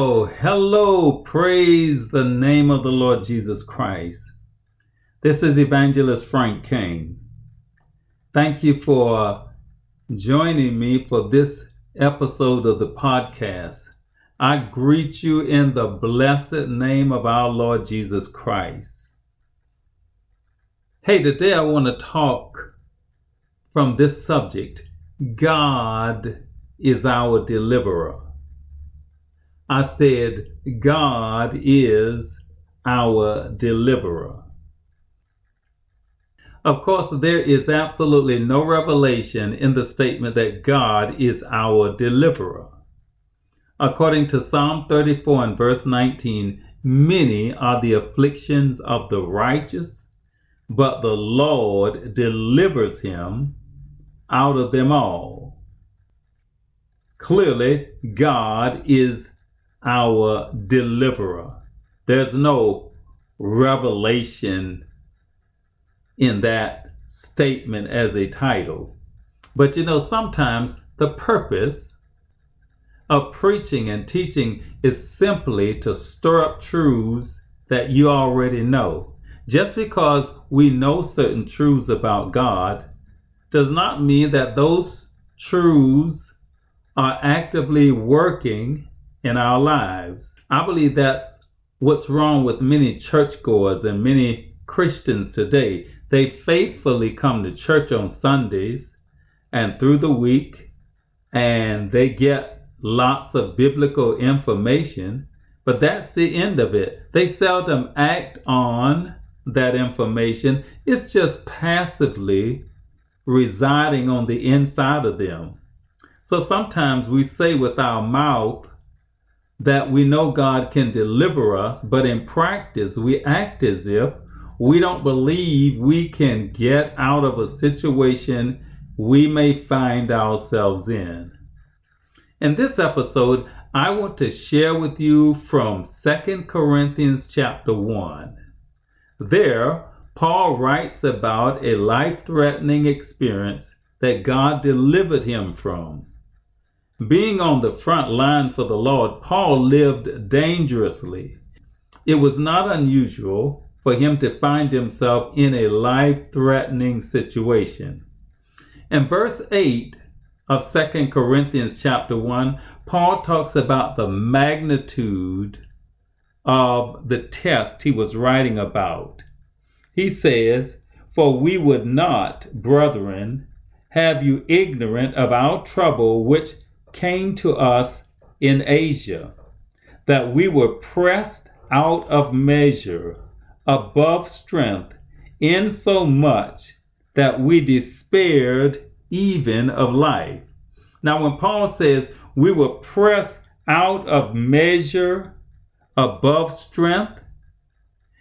Well, hello, praise the name of the Lord Jesus Christ. This is Evangelist Frank King. Thank you for joining me for this episode of the podcast. I greet you in the blessed name of our Lord Jesus Christ. Hey, today I want to talk from this subject God is our deliverer. I said, God is our deliverer. Of course, there is absolutely no revelation in the statement that God is our deliverer. According to Psalm 34 and verse 19, many are the afflictions of the righteous, but the Lord delivers him out of them all. Clearly, God is our deliverer. There's no revelation in that statement as a title. But you know, sometimes the purpose of preaching and teaching is simply to stir up truths that you already know. Just because we know certain truths about God does not mean that those truths are actively working in our lives. I believe that's what's wrong with many churchgoers and many Christians today. They faithfully come to church on Sundays and through the week, and they get lots of biblical information, but that's the end of it. They seldom act on that information, it's just passively residing on the inside of them. So sometimes we say with our mouth, that we know God can deliver us, but in practice, we act as if we don't believe we can get out of a situation we may find ourselves in. In this episode, I want to share with you from 2 Corinthians chapter 1. There, Paul writes about a life threatening experience that God delivered him from. Being on the front line for the Lord, Paul lived dangerously. It was not unusual for him to find himself in a life threatening situation. In verse 8 of 2 Corinthians chapter 1, Paul talks about the magnitude of the test he was writing about. He says, For we would not, brethren, have you ignorant of our trouble which came to us in Asia, that we were pressed out of measure, above strength, in so much that we despaired even of life. Now, when Paul says we were pressed out of measure, above strength,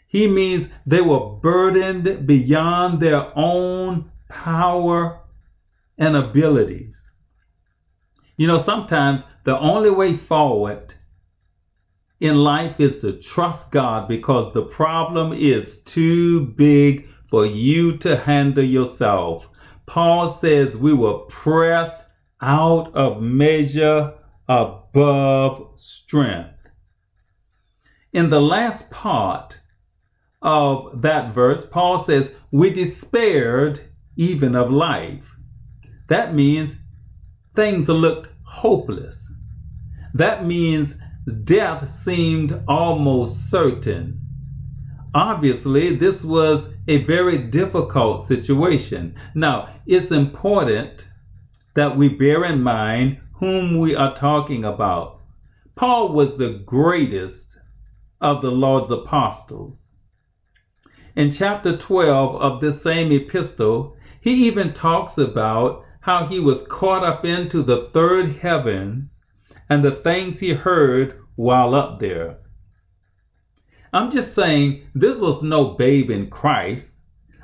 he means they were burdened beyond their own power and abilities. You know, sometimes the only way forward in life is to trust God because the problem is too big for you to handle yourself. Paul says we were pressed out of measure above strength. In the last part of that verse, Paul says, We despaired even of life. That means things looked hopeless. That means death seemed almost certain. Obviously, this was a very difficult situation. Now, it's important that we bear in mind whom we are talking about. Paul was the greatest of the Lord's apostles. In chapter 12 of this same epistle, he even talks about how he was caught up into the third heavens and the things he heard while up there. I'm just saying, this was no babe in Christ.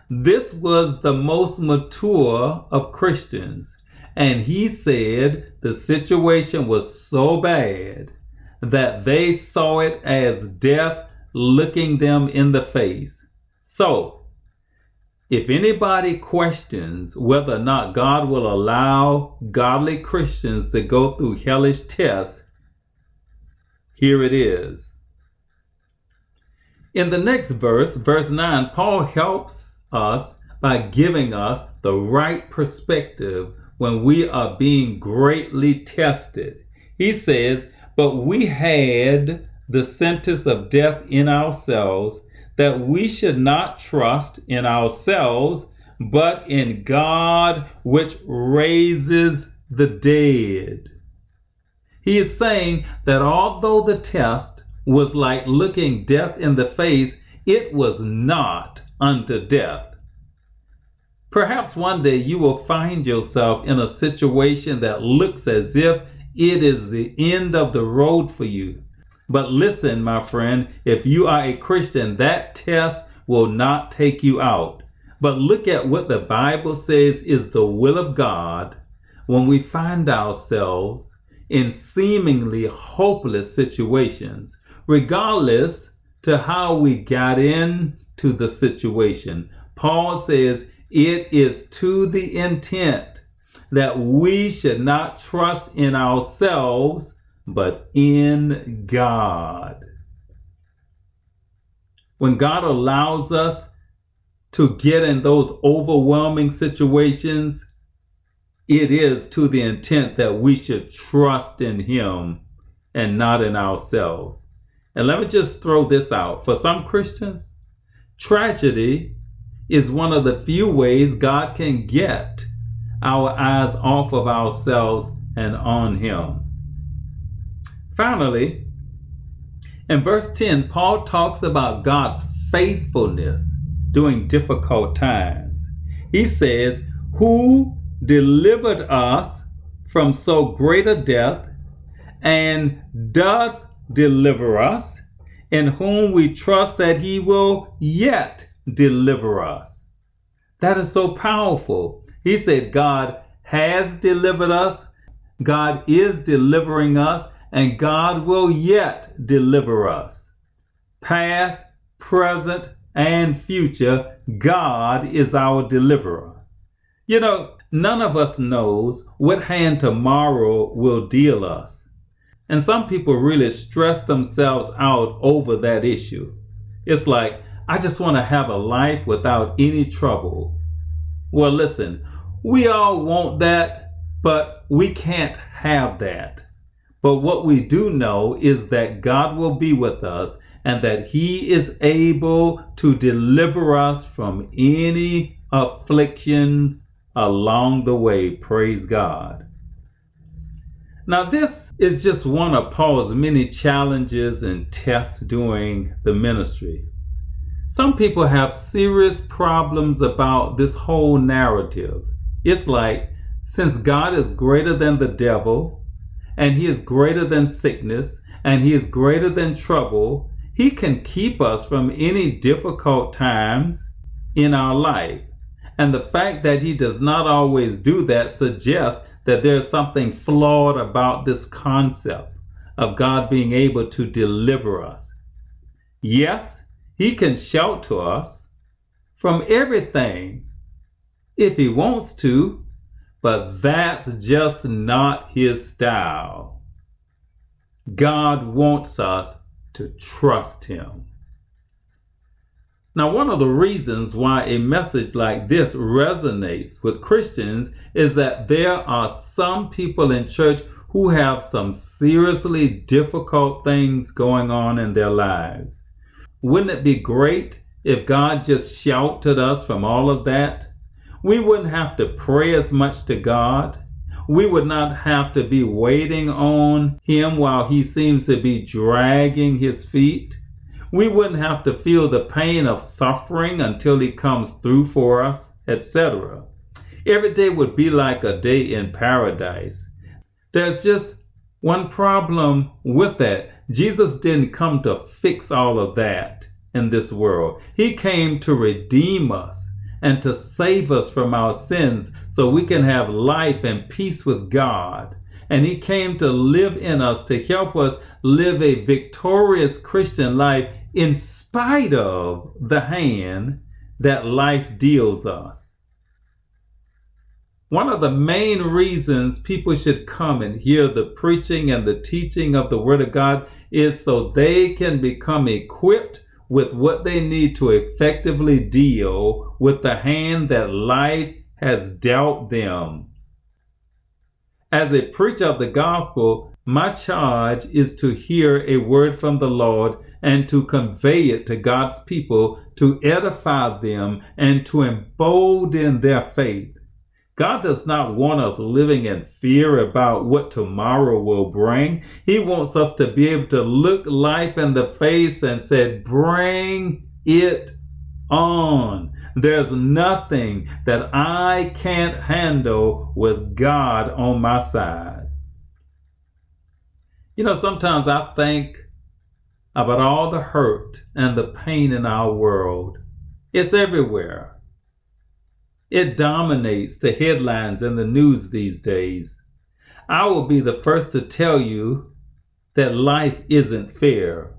This was the most mature of Christians. And he said the situation was so bad that they saw it as death looking them in the face. So, if anybody questions whether or not God will allow godly Christians to go through hellish tests, Here it is. In the next verse, verse 9, Paul helps us by giving us the right perspective when we are being greatly tested. He says, But we had the sentence of death in ourselves, that we should not trust in ourselves, but in God which raises the dead. He is saying that although the test was like looking death in the face, it was not unto death. Perhaps one day you will find yourself in a situation that looks as if it is the end of the road for you. But listen, my friend, if you are a Christian, that test will not take you out. But look at what the Bible says is the will of God when we find ourselves in seemingly hopeless situations, regardless to how we got into the situation. Paul says it is to the intent that we should not trust in ourselves, but in God. When God allows us to get in those overwhelming situations, it is to the intent that we should trust in Him and not in ourselves. And let me just throw this out. For some Christians, tragedy is one of the few ways God can get our eyes off of ourselves and on Him. Finally, in verse 10, Paul talks about God's faithfulness during difficult times. He says, Who delivered us from so great a death, and doth deliver us, in whom we trust that he will yet deliver us. That is so powerful. He said, God has delivered us, God is delivering us, and God will yet deliver us. Past, present, and future, God is our deliverer. You know, none of us knows what hand tomorrow will deal us. And some people really stress themselves out over that issue. It's like, I just want to have a life without any trouble. Well, listen, we all want that, but we can't have that. But what we do know is that God will be with us and that He is able to deliver us from any afflictions along the way. Praise God. Now, this is just one of Paul's many challenges and tests during the ministry. Some people have serious problems about this whole narrative. It's like, since God is greater than the devil, and he is greater than sickness, and he is greater than trouble, he can keep us from any difficult times in our life. And the fact that he does not always do that suggests that there's something flawed about this concept of God being able to deliver us. Yes, he can to us from everything if he wants to, but that's just not his style. God wants us to trust Him. Now, one of the reasons why a message like this resonates with Christians is that there are some people in church who have some seriously difficult things going on in their lives. Wouldn't it be great if God just shouted us from all of that? We wouldn't have to pray as much to God we would not have to be waiting on him while he seems to be dragging his feet. We wouldn't have to feel the pain of suffering until he comes through for us, etc. Every day would be like a day in paradise. There's just one problem with that. Jesus didn't come to fix all of that in this world. He came to redeem us and to save us from our sins so we can have life and peace with God. And He came to live in us to help us live a victorious Christian life in spite of the hand that life deals us. One of the main reasons people should come and hear the preaching and the teaching of the Word of God is so they can become equipped with what they need to effectively deal with the hand that life has dealt them. As a preacher of the gospel, my charge is to hear a word from the Lord and to convey it to God's people to edify them and to embolden their faith. God does not want us living in fear about what tomorrow will bring. He wants us to be able to look life in the face and say, Bring it on. There's nothing that I can't handle with God on my side. You know, sometimes I think about all the hurt and the pain in our world. It's everywhere. It dominates the headlines and the news these days. I will be the first to tell you that life isn't fair.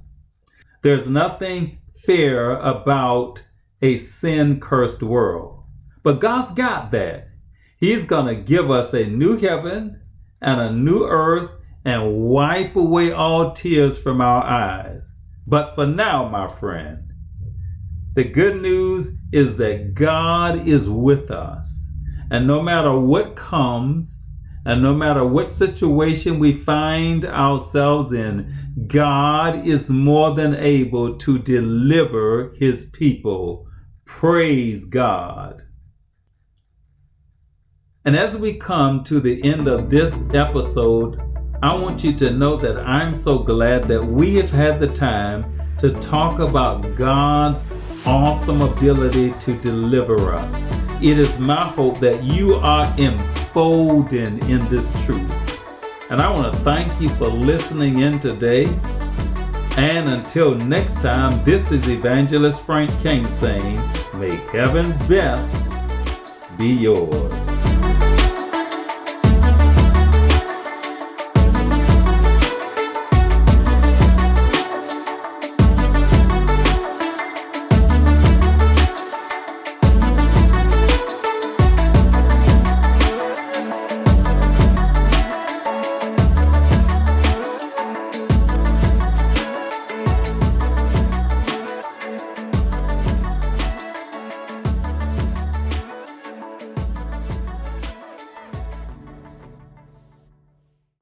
There's nothing fair about a sin cursed world. But God's got that. He's going to give us a new heaven and a new earth and wipe away all tears from our eyes. But for now, my friend, the good news is that God is with us. And no matter what comes, and no matter what situation we find ourselves in, God is more than able to deliver his people. Praise God. And as we come to the end of this episode, I want you to know that I'm so glad that we have had the time to talk about God's awesome ability to deliver us. It is my hope that you are emboldened in this truth. And I want to thank you for listening in today. And until next time, this is Evangelist Frank King saying, May heaven's best be yours.